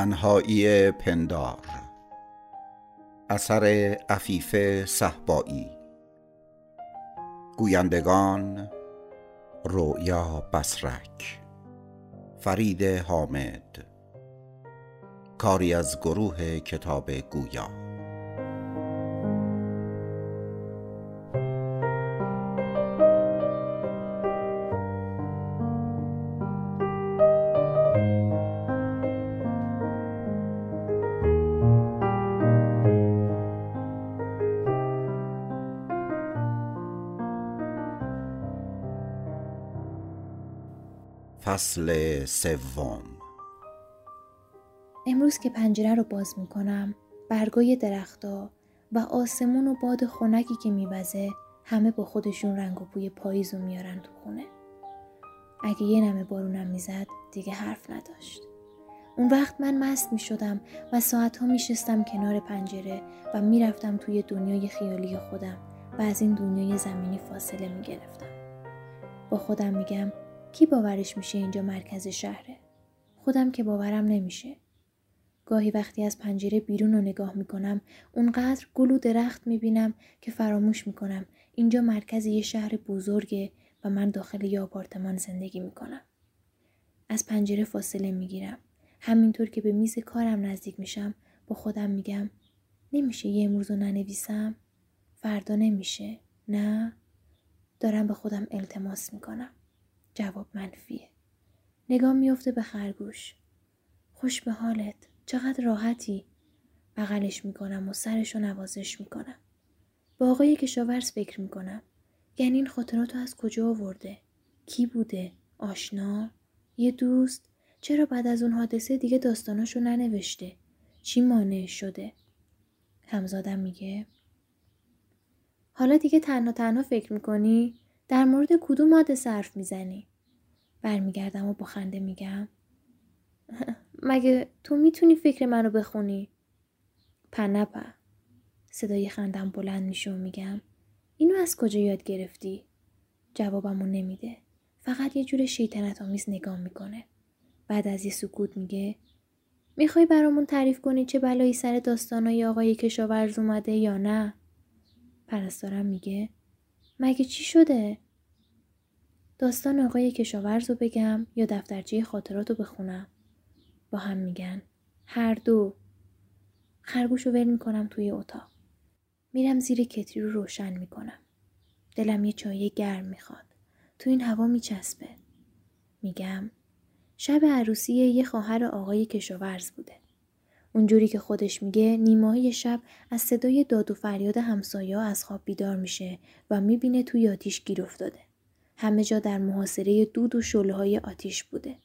تنهایی پندار. اثر عفیف صحبایی گویندگان رویا بسرک فرید حامد. کاری از گروه کتاب گویا فصل سوم. امروز که پنجره رو باز می‌کنم برگای درختا و آسمون و باد خنکی که میوزه همه با خودشون رنگ و بوی پاییز رو میارن تو خونه. اگه یه نمه بارونم می‌زد دیگه حرف نداشت. اون وقت من مست می شدم و ساعتها می شستم کنار پنجره و می‌رفتم توی دنیای خیالی خودم و از این دنیای زمینی فاصله می گرفتم. با خودم میگم کی باورش میشه اینجا مرکز شهره؟ خودم که باورم نمیشه. گاهی وقتی از پنجره بیرون رو نگاه می‌کنم اونقدر گل و درخت می‌بینم که فراموش می‌کنم اینجا مرکز یه شهر بزرگه و من داخل یه آپارتمان زندگی می‌کنم. از پنجره فاصله می‌گیرم. همینطور که به میز کارم نزدیک میشم با خودم میگم نمیشه یه امروز رو ننویسم؟ فردا نمیشه؟ نه؟ دارم به خودم التماس می‌کنم. جواب منفیه. نگاه میفته به خرگوش. خوش به حالت. چقدر راحتی. بغلش می‌کنم و سرشو نوازش می‌کنم. به آقای کشاورز فکر می‌کنم. یعنی این خاطراتو از کجا آورده؟ کی بوده؟ آشنا؟ یه دوست؟ چرا بعد از اون حادثه دیگه داستاناشو ننوشته؟ چی مانع شده؟ همزادم میگه حالا دیگه تنها تنها فکر می‌کنی؟ در مورد کدوم ماده صرف می‌زنی؟ برمیگردم و با خنده میگم مگه تو می‌تونی فکر منو بخونی؟ پنپا صدای خندم بلند میشه و میگم اینو از کجا یاد گرفتی؟ جوابمو نمیده فقط یه جور شیطنت آمیز نگاه می‌کنه بعد از یه سکوت میگه می‌خوای برامون تعریف کنی چه بلایی سر داستانای آقای کشاورز اومده یا نه؟ پرستارم میگه مگه چی شده؟ داستان آقای کشاورز رو بگم یا دفترچه خاطرات رو بخونم. با هم میگن. هر دو. خرگوش رو ول می‌کنم توی اتاق. میرم زیر کتری رو روشن می‌کنم. دلم یه چای گرم می‌خواد. تو این هوا میچسبه. میگم. شب عروسی یه خواهر آقای کشاورز بوده. اونجوری که خودش میگه نیمایی شب از صدای داد و فریاد همسایه از خواب بیدار میشه و می‌بینه توی آتیش گیر افتاده همه جا در محاصره دود و شله های آتیش بوده.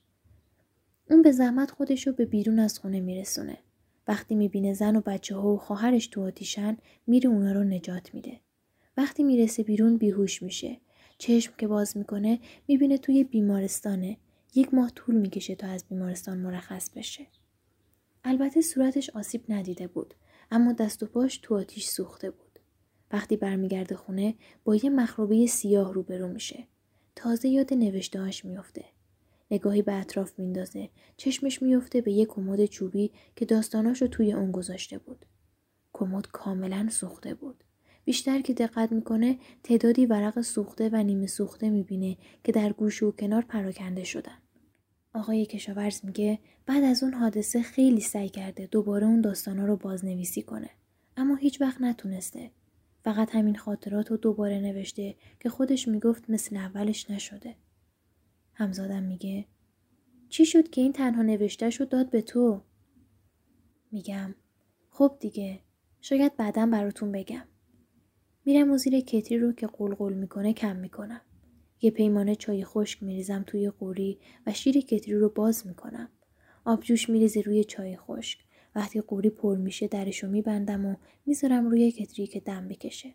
اون به زحمت خودشو به بیرون از خونه میرسونه. وقتی می‌بینه زن و بچه ها و خواهرش تو آتیشن میره اونا رو نجات میده. وقتی می‌رسه بیرون بیهوش میشه. چشم که باز می‌کنه می‌بینه توی بیمارستانه. یک ماه طول می‌کشه تا از بیمارستان مرخص بشه. البته صورتش آسیب ندیده بود اما دست و پاش تو آتیش سوخته بود. وقتی برمیگرده خونه با یه مخروبه سیاه روبرو میشه. تازه یاد نوشتهاش میافته. نگاهی به اطراف میندازه. چشمش میفته به یک کمد چوبی که داستاناشو توی اون گذاشته بود. کمد کاملا سوخته بود. بیشتر که دقت می‌کنه تعدادی ورق سوخته و نیمه سوخته می‌بینه که در گوش و کنار پراکنده شدن. آقای کشاورز میگه بعد از اون حادثه خیلی سعی کرده دوباره اون داستانا رو بازنویسی کنه. اما هیچ وقت نتونسته. فقط همین خاطرات رو دوباره نوشته که خودش می‌گفت مثل اولش نشده. همزادم میگه چی شد که این تنها نوشته شد داد به تو؟ میگم خب دیگه شاید بعدا براتون بگم. میرم و زیر کتری رو که قلقل می‌کنه کم می‌کنم. یه پیمانه چای خشک میریزم توی قوری و شیر کتری رو باز می‌کنم. آبجوش میریزه روی چای خشک. وقتی قوری پر میشه درشو میبندم و می‌ذارم روی کتری که دم بکشه.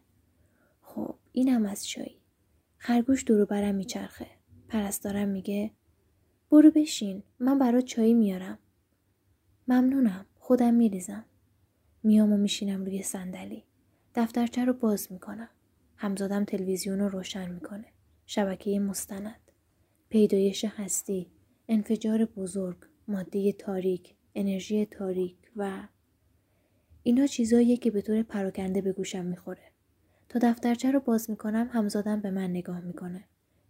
خب اینم از چایی. خرگوش دورو برم میچرخه. پرستارم میگه برو بشین من برات چایی میارم. ممنونم خودم میریزم. میام و میشینم روی صندلی. دفترچه رو باز می‌کنم. همزادم تلویزیون رو روشن می‌کنه. شبکه مستند. پیدایش هستی. انفجار بزرگ. ماده تاریک. انرژی تاریک و اینا چیزاییه که به طور پراکنده به گوشم می‌خوره. تا دفترچه رو باز می‌کنم همزادم به من نگاه می‌کنه.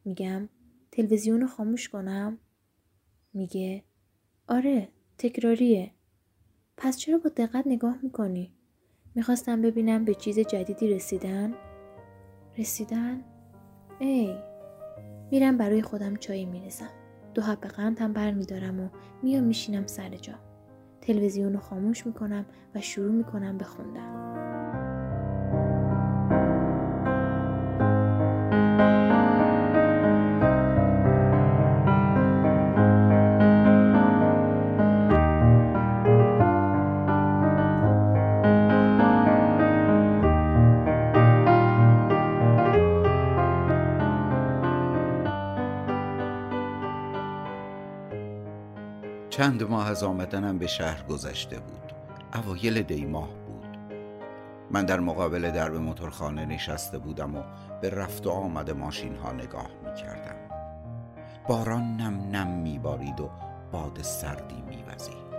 میگم تلویزیون رو خاموش کنم؟ میگه آره تکراریه. پس چرا با دقت نگاه می‌کنی؟ می‌خواستم ببینم به چیز جدیدی رسیدن؟ رسیدن؟ ای میرم برای خودم چای می‌رسم. دو حب قند هم بر میدارم و میام میشینم سر جا. تلویزیون رو خاموش می‌کنم و شروع می‌کنم به خوندن. چند ماه از آمدنم به شهر گذشته بود. اوایل دی ماه بود. من در مقابل درب موتورخانه نشسته بودم و به رفت و آمد ماشین ها نگاه می کردم باران نم نم می بارید و باد سردی می وزید.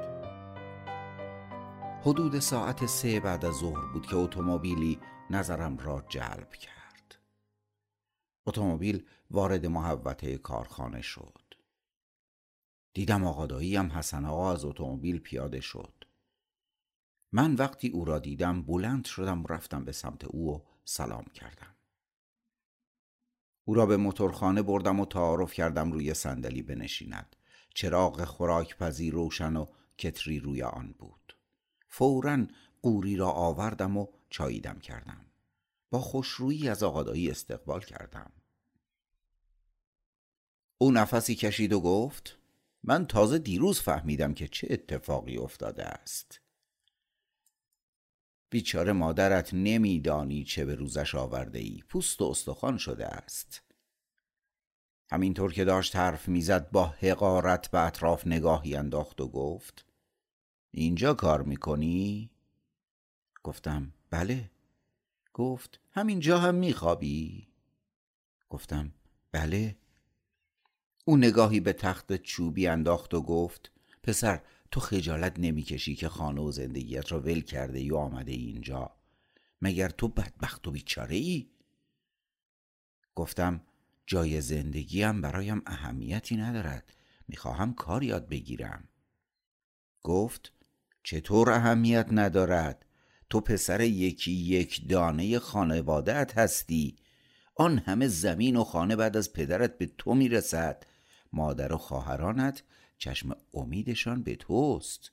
حدود ساعت سه بعد از ظهر بود که اتومبیلی نظرم را جلب کرد. اتومبیل وارد محوطه کارخانه شد. دیدم آقادایی هم حسن آقا از اتومبیل پیاده شد. من وقتی او را دیدم بلند شدم و رفتم به سمت او و سلام کردم. او را به موتورخانه بردم و تعارف کردم روی صندلی بنشیند. چراغ خوراک روشن و کتری روی آن بود. فورا قوری را آوردم و چاییدم کردم. با خوشرویی از آقادایی استقبال کردم. او نفسی کشید و گفت من تازه دیروز فهمیدم که چه اتفاقی افتاده است. بیچاره مادرت نمیدانی چه به روزش آورده ای پوست و استخوان شده است. همینطور که داشت حرف می‌زد با حقارت به اطراف نگاهی انداخت و گفت اینجا کار می‌کنی؟ گفتم بله. گفت همینجا هم میخوابی؟ گفتم بله. او نگاهی به تخت چوبی انداخت و گفت پسر تو خجالت نمی‌کشی که خانه و زندگیت را ول کرده ای و آمده ای اینجا. مگر تو بدبخت و بیچاره ای؟ گفتم جای زندگیم برایم اهمیتی ندارد. می‌خواهم کار یاد بگیرم. گفت چطور اهمیت ندارد؟ تو پسر یکی یک دانه خانوادهت هستی. آن همه زمین و خانه بعد از پدرت به تو می‌رسد. مادر و خواهرانت چشم امیدشان به توست.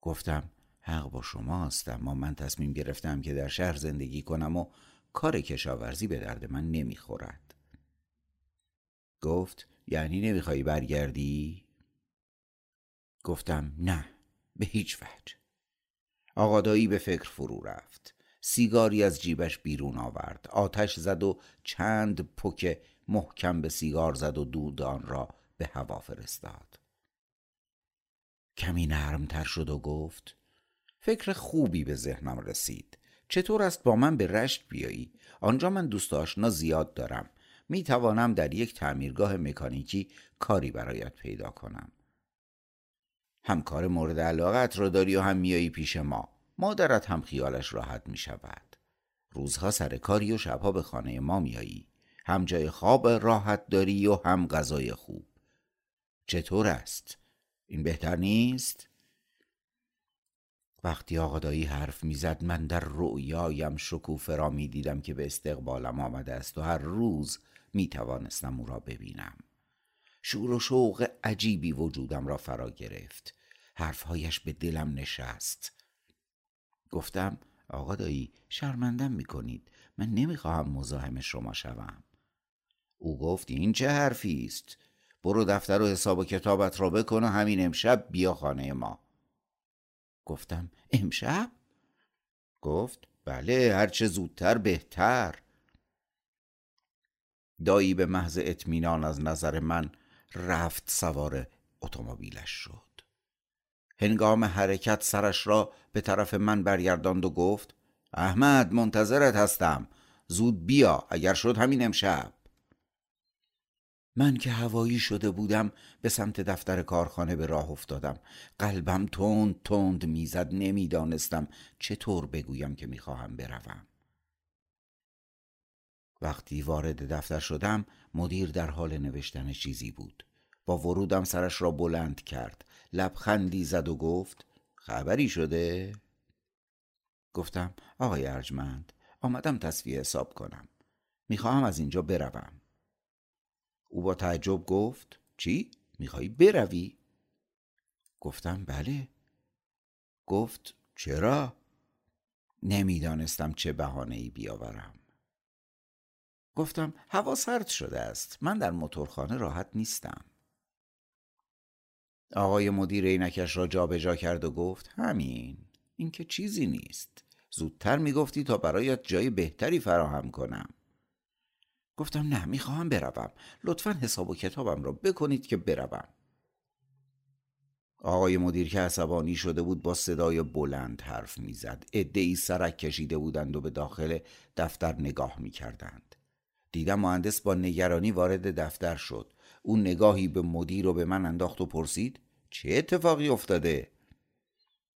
گفتم حق با شماست اما من تصمیم گرفتم که در شهر زندگی کنم و کار کشاورزی به درد من نمی‌خورد. گفت یعنی نمی‌خوای برگردی؟ گفتم نه به هیچ وجه. آقادایی به فکر فرو رفت. سیگاری از جیبش بیرون آورد. آتش زد و چند پک محکم به سیگار زد و دود آن را به هوا فرستاد. کمی نرمتر شد و گفت فکر خوبی به ذهنم رسید. چطور است با من به رشت بیایی؟ آنجا من دوست آشنا زیاد دارم. می توانم در یک تعمیرگاه مکانیکی کاری برایت پیدا کنم. همکار مورد علاقت را داری و هم میایی پیش ما. مادرت هم خیالش راحت می شود. روزها سر کاری و شبها به خانه ما میایی. هم جای خواب راحت داری و هم غذای خوب. چطور است؟ این بهتر نیست؟ وقتی آقادایی حرف می‌زد من در رؤیایم شکوفه را می‌دیدم که به استقبالم آمده است و هر روز می توانستم او را ببینم. شور و شوق عجیبی وجودم را فرا گرفت. حرفهایش به دلم نشست. گفتم آقا دایی شرمندم می‌کنید. من نمی‌خواهم مزاحم شما شوم. او گفت این چه حرفی است؟ برو دفتر و حساب و کتابت را بکن و همین امشب بیا خانه ما. گفتم امشب؟ گفت بله هرچه زودتر بهتر. دایی به محض اطمینان از نظر من رفت سوار اتومبیلش شد. هنگام حرکت سرش را به طرف من برگرداند و گفت احمد منتظرت هستم. زود بیا اگر شد همین امشب. من که هوایی شده بودم به سمت دفتر کارخانه به راه افتادم. قلبم تند تند می‌زد نمی‌دانستم چطور بگویم که می‌خواهم بروم. وقتی وارد دفتر شدم مدیر در حال نوشتن چیزی بود. با ورودم سرش را بلند کرد. لبخندی زد و گفت خبری شده؟ گفتم آقای ارجمند آمدم تصفیه حساب کنم. می‌خواهم از اینجا بروم. او با تعجب گفت چی؟ میخوایی بروی؟ گفتم بله. گفت چرا؟ نمی‌دانستم چه بهانه ای بیاورم. گفتم هوا سرد شده است. من در موتورخانه راحت نیستم. آقای مدیر عینکش را جابجا کرد و گفت همین. این که چیزی نیست. زودتر می‌گفتی تا برایت جای بهتری فراهم کنم. گفتم نه می‌خواهم بروم. لطفا حساب و کتابم را بکنید که بروم. آقای مدیر که عصبانی شده بود با صدای بلند حرف می‌زد. ای سرک کشیده بودند و به داخل دفتر نگاه می‌کردند. دیدم مهندس با نگرانی وارد دفتر شد. او نگاهی به مدیر و به من انداخت و پرسید چه اتفاقی افتاده؟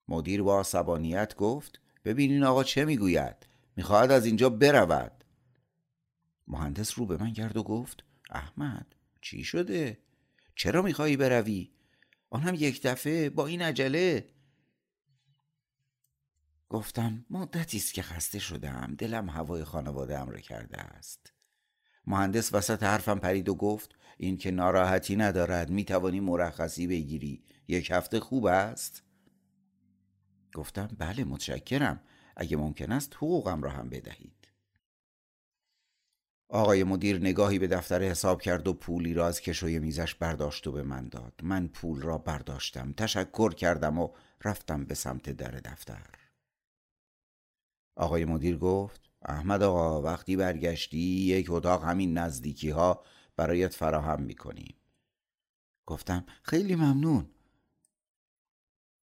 مدیر با عصبانیت گفت ببینین آقا چه می‌گوید؟ می‌خواهد از اینجا برود. مهندس رو به من کرد و گفت احمد چی شده؟ چرا می‌خواهی بروی؟ آن هم یک دفعه با این عجله. گفتم مدتی است که خسته شدم دلم هوای خانواده امر کرده است. مهندس وسط حرفم پرید و گفت این که ناراحتی ندارد می توانی مرخصی بگیری. یک هفته خوب است. گفتم بله متشکرم. اگه ممکن است حقوقم را هم بدهید. آقای مدیر نگاهی به دفتر حساب کرد و پولی را از کشوی میزش برداشت و به من داد. من پول را برداشتم تشکر کردم و رفتم به سمت در دفتر. آقای مدیر گفت احمد آقا وقتی برگشتی یک اتاق همین نزدیکی ها برایت فراهم می‌کنیم. گفتم خیلی ممنون.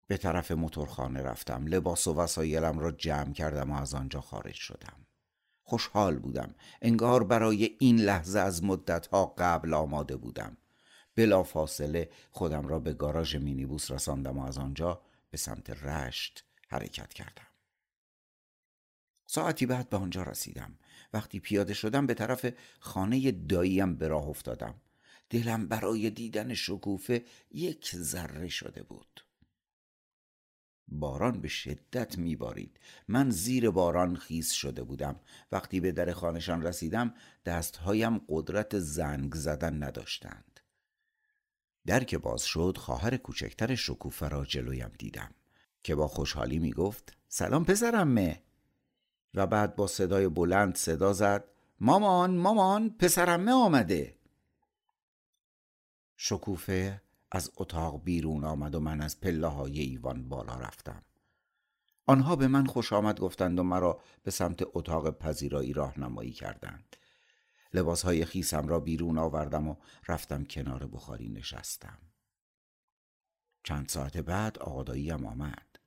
به طرف موتورخانه رفتم لباس و وسایلم را جمع کردم و از آنجا خارج شدم. خوشحال بودم. انگار برای این لحظه از مدتها قبل آماده بودم. بلا فاصله خودم را به گاراژ مینیبوس رساندم و از آنجا به سمت رشت حرکت کردم. ساعتی بعد به آنجا رسیدم. وقتی پیاده شدم به طرف خانه داییم به راه افتادم. دلم برای دیدن شکوفه یک ذره شده بود. باران به شدت میبارید. من زیر باران خیس شده بودم. وقتی به در خانهشان رسیدم دستهایم قدرت زنگ زدن نداشتند. در که باز شد خواهر کوچکتر شکوفه را جلویم دیدم که با خوشحالی می‌گفت سلام پسرمه. و بعد با صدای بلند صدا زد مامان مامان پسرمه آمده. شکوفه از اتاق بیرون آمد و من از پله های ایوان بالا رفتم. آنها به من خوش آمد گفتند و مرا به سمت اتاق پذیرایی راهنمایی کردند. لباس های خیسم را بیرون آوردم و رفتم کنار بخاری نشستم. چند ساعت بعد آقاداییم آمد.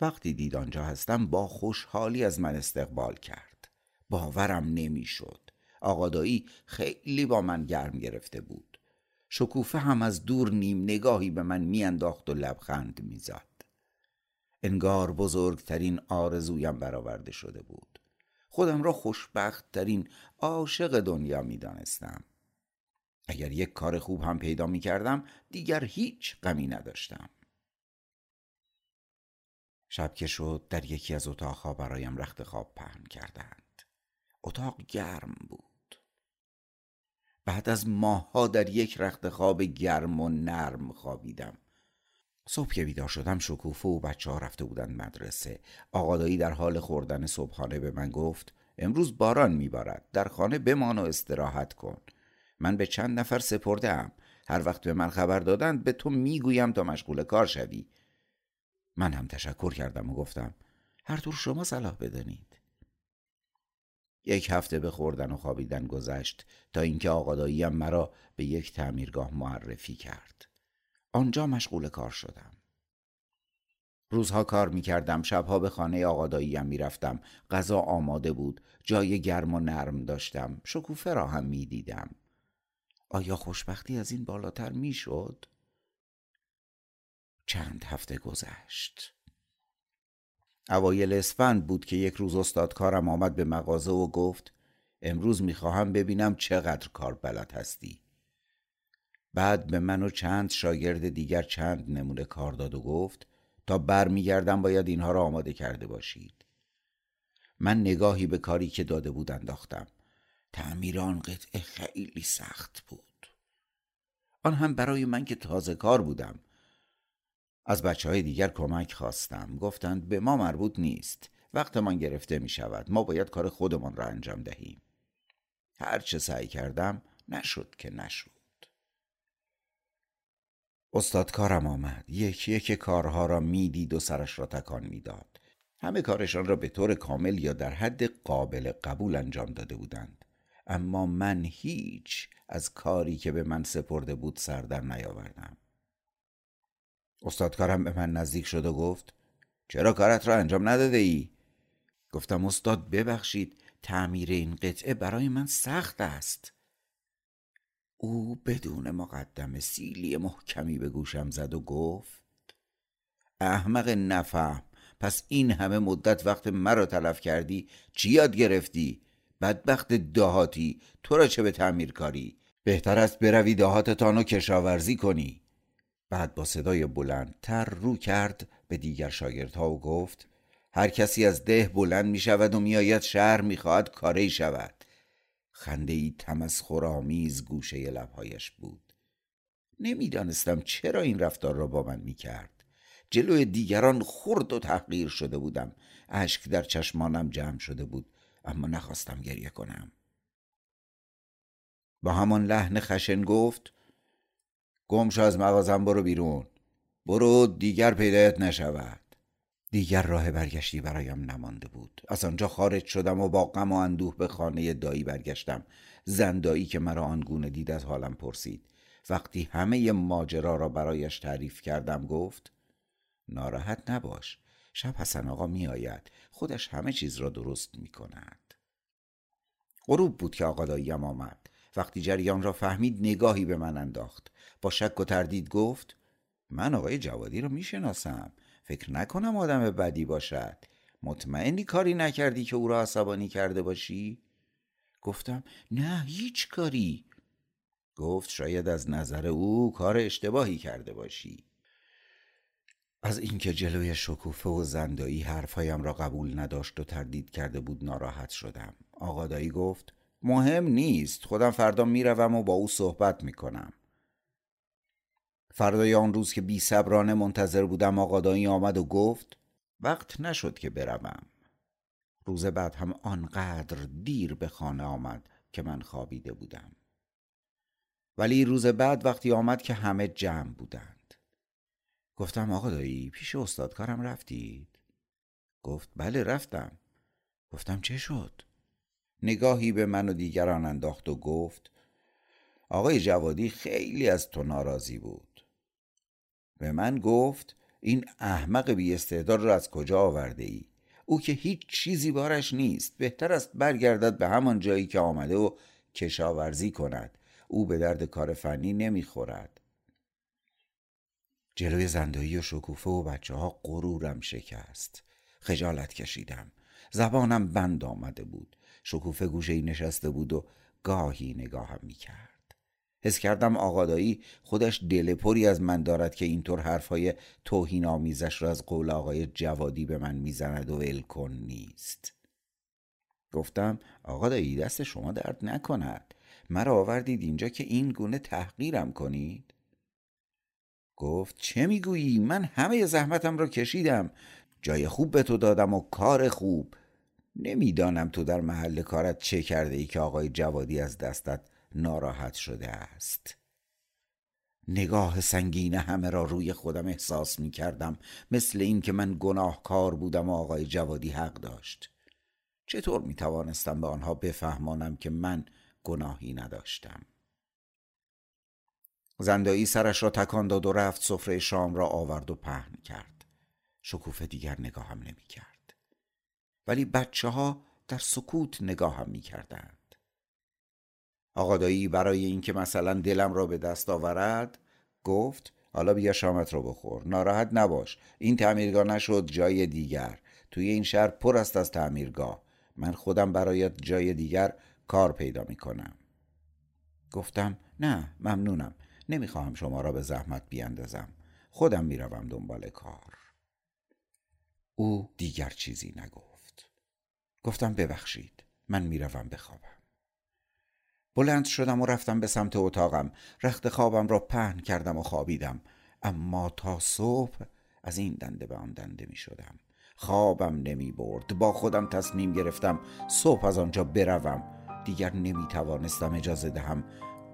وقتی دید آنجا هستم با خوشحالی از من استقبال کرد. باورم نمی‌شد. آقادایی خیلی با من گرم گرفته بود. شکوفه هم از دور نیم نگاهی به من میانداخت و لبخند می‌زد. انگار بزرگترین آرزویم برآورده شده بود. خودم را خوشبخت ترین عاشق دنیا می‌دانستم. اگر یک کار خوب هم پیدا می کردم دیگر هیچ غمی نداشتم. شب که شد در یکی از اتاقها برایم رخت خواب پهن کردند. اتاق گرم بود. بعد از ماهها در یک رخت خواب گرم و نرم خوابیدم. صبح که بیدار شدم شکوفه و بچه ها رفته بودند مدرسه. آقادایی در حال خوردن صبحانه به من گفت امروز باران میبارد در خانه بمان و استراحت کن. من به چند نفر سپرده هر وقت به من خبر دادند به تو می‌گویم تا مشغول کار شوی. من هم تشکر کردم و گفتم هر طور شما صلاح بدانید. یک هفته به خوردن و خوابیدن گذشت تا اینکه آقاداییم مرا به یک تعمیرگاه معرفی کرد. آنجا مشغول کار شدم. روزها کار می کردم شبها به خانه آقاداییم می رفتم غذا آماده بود جای گرم و نرم داشتم. شکوفه را هم می دیدم آیا خوشبختی از این بالاتر می‌شد؟ چند هفته گذشت. اوایل اسفند بود که یک روز استاد کارم آمد به مغازه و گفت امروز می‌خواهم ببینم چقدر کار بلد هستی. بعد به من و چند شاگرد دیگر چند نمونه کار داد و گفت تا برمیگردم باید اینها را آماده کرده باشید. من نگاهی به کاری که داده بود انداختم. تعمیر آن قطعه خیلی سخت بود. آن هم برای من که تازه کار بودم. از بچه های دیگر کمک خواستم. گفتند به ما مربوط نیست. وقتمان گرفته می شود ما باید کار خودمان را انجام دهیم. هرچه سعی کردم نشد که نشد استاد کارم آمد. یکی یک کارها را می‌دید و سرش را تکان می‌داد. همه کارشان را به طور کامل یا در حد قابل قبول انجام داده بودند. اما من هیچ از کاری که به من سپرده بود سر در نیاوردم. استادکارم به من نزدیک شد و گفت چرا کارت را انجام نداده ای؟ گفتم استاد ببخشید تعمیر این قطعه برای من سخت است. او بدون مقدم سیلی محکمی به گوشم زد و گفت احمق نفهم پس این همه مدت وقت مرا تلف کردی چی یاد گرفتی؟ بدبخت دهاتی تو را چه به تعمیر کاری؟ بهتر است بروی دهاتتان و کشاورزی کنی. بعد با صدای بلندتر رو کرد به دیگر شاگردها و گفت هر کسی از ده بلند می شود و میآید شهر می‌خواهد کاری شود. خنده ای تمسخرآمیز گوشه لبهایش بود. نمی‌دانستم چرا این رفتار را با من می‌کرد جلوی دیگران خرد و تحقیر شده بودم. اشک در چشمانم جمع شده بود اما نخواستم گریه کنم. با همان لحن خشن گفت گمش از مغازم برو بیرون. برو دیگر پیدایت نشود. دیگر راه برگشتی برایم نمانده بود. از آنجا خارج شدم و با غم و اندوه به خانه دایی برگشتم. زندایی که مرا آنگونه دید از حالم پرسید. وقتی همه ماجرا را برایش تعریف کردم گفت ناراحت نباش. شب حسن آقا می آید. خودش همه چیز را درست می کند. غروب بود که آقا داییم آمد. وقتی جریان را فهمید نگاهی به من انداخت. با شک و تردید گفت من آقای جوادی را می شناسم فکر نکنم آدم بدی باشد. مطمئنی کاری نکردی که او را عصبانی کرده باشی؟ گفتم نه هیچ کاری. گفت شاید از نظر او کار اشتباهی کرده باشی. از اینکه جلوی شکوفه و زندایی حرفهایم را قبول نداشت و تردید کرده بود ناراحت شدم. آقادایی گفت مهم نیست. خودم فردا می‌روم و با او صحبت می‌کنم. فردای آن روز که بی صبرانه منتظر بودم آقادایی آمد و گفت وقت نشد که بروم. روز بعد هم آنقدر دیر به خانه آمد که من خوابیده بودم. ولی روز بعد وقتی آمد که همه جمع بودند. گفتم آقا دایی پیش استادکارم رفتید؟ گفت بله رفتم. گفتم چه شد؟ نگاهی به من و دیگران انداخت و گفت آقای جوادی خیلی از تو ناراضی بود. به من گفت این احمق بی استعداد را از کجا آورده ای؟ او که هیچ چیزی بارش نیست بهتر است برگردد به همان جایی که آمده و کشاورزی کند. او به درد کار فنی نمی‌خورد. جلوی زندایی و شکوفه و بچه ها غرورم شکست. خجالت کشیدم. زبانم بند آمده بود. شکوفه گوشه نشسته بود و گاهی نگاهم می‌کرد. حس کردم آقادایی خودش دل پری از من دارد که اینطور حرفهای توهین آمیزش را از قول آقای جوادی به من می‌زند و ول کن نیست. گفتم آقادایی دست شما درد نکند. مرا آوردید اینجا که این گونه تحقیرم کنید. گفت چه می‌گویی؟ من همه زحمتم را کشیدم. جای خوب به تو دادم و کار خوب. نمی‌دانم تو در محل کارت چه کرده ای که آقای جوادی از دستت ناراحت شده است. نگاه سنگین همه را روی خودم احساس می کردم مثل اینکه من گناهکار بودم و آقای جوادی حق داشت. چطور می توانستم به آنها بفهمانم که من گناهی نداشتم؟ زندایی سرش را تکان داد و رفت سفره شام را آورد و پهن کرد. شکوفه دیگر نگاهم نمی کرد. ولی بچه ها در سکوت نگاهم می کردند. آقا دایی برای اینکه مثلا دلم را به دست آورد گفت حالا بیا شامت رو بخور. ناراحت نباش. این تعمیرگاه نشد جای دیگر. توی این شهر پر است از تعمیرگاه. من خودم برایت جای دیگر کار پیدا می کنم گفتم نه ممنونم. نمی‌خواهم شما را به زحمت بیاندازم. خودم می‌روم دنبال کار. او دیگر چیزی نگفت. گفتم ببخشید. من می‌روم بخوابم. بلند شدم و رفتم به سمت اتاقم. رخت خوابم را پهن کردم و خوابیدم. اما تا صبح از این دنده به آن دنده می شدم. خوابم نمی برد. با خودم تصمیم گرفتم صبح از آنجا بروم. دیگر نمی توانستم اجازه دهم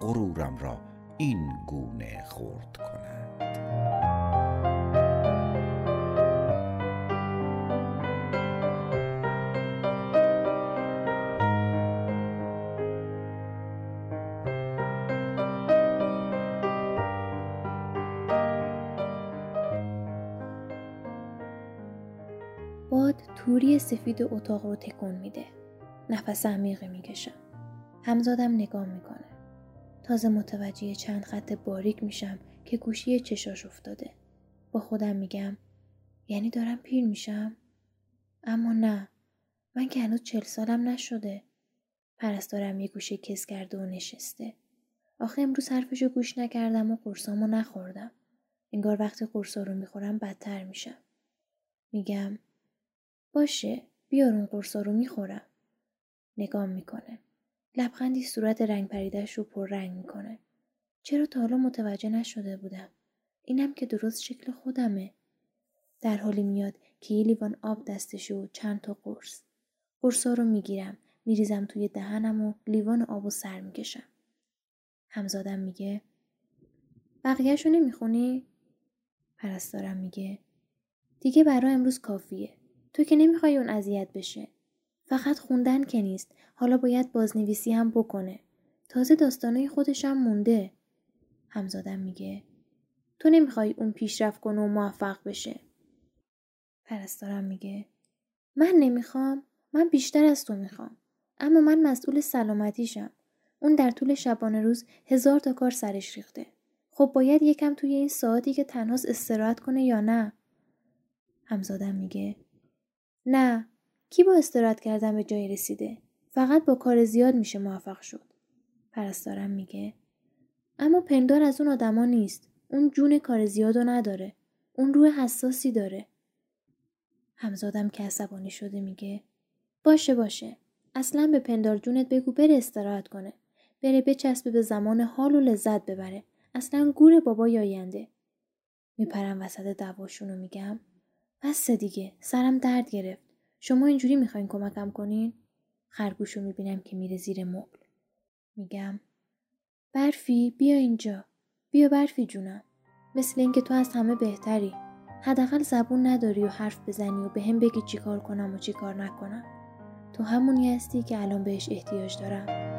غرورم را این گونه خورد کنم. توری سفید اتاق رو تکون میده. نفس عمیقی می‌کشم. همزادم نگاه می‌کنه. تازه متوجه چند خط باریک میشم که گوشی چشاش افتاده. با خودم میگم یعنی دارم پیر میشم؟ اما نه. من که هنوز چل سالم نشده. پرستارم یه گوشه کس کرده و نشسته. آخه امروز حرفشو گوش نکردم و قرصامو نخوردم. انگار وقتی قرصا رو می‌خورم بدتر میشم. میگم باشه بیار اون قرصا رو می‌خورم. نگام می‌کنه. لبخندی صورت رنگ پریدش رو پر رنگ می‌کنه. چرا تا حالا متوجه نشده بودم؟ اینم که درست شکل خودمه. در حالی میاد که یه لیوان آب دستشه و چند تا قرص. قرصا رو می‌گیرم. میریزم توی دهنم و لیوان آب و سر می‌کشم. همزادم میگه بقیهشو نمی‌خونی؟ پرستارم میگه دیگه برا امروز کافیه. تو که نمی‌خوای اون اذیت بشه. فقط خوندن که نیست. حالا باید بازنویسی هم بکنه. تازه داستانای خودش هم مونده. همزادم میگه تو نمی‌خوای اون پیشرفت کنه و موفق بشه. پرستارم میگه من نمی‌خوام. من بیشتر از تو می‌خوام. اما من مسئول سلامتیشم. اون در طول شبانه روز هزار تا کار سرش ریخته. خب باید یکم توی این ساعتی که تنهاست استراحت کنه یا نه؟ همزادم میگه نه کی با استراحت کردن به جای رسیده؟ فقط با کار زیاد میشه موفق شد. پرستارم میگه. اما پندار از اون آدما نیست. اون جون کار زیادو نداره. اون روح حساسی داره. همزادم که عصبانی شده میگه. باشه باشه. اصلا به پندار جونت بگو بره استراحت کنه. بره بچسبه به زمان حال و لذت ببره. اصلا گور بابای آینده میپرم وسط دعواشون و میگم. بس دیگه سرم درد گرفت. شما اینجوری می‌خواین کمکم کنین؟ خرگوش رو می‌بینم که میره زیر مبل. میگم برفی بیا اینجا. بیا برفی جونم. مثل اینکه تو از همه بهتری. حداقل زبون نداری و حرف بزنی و به هم بگی چیکار کنم و چیکار نکنم. تو همونی هستی که الان بهش احتیاج دارم.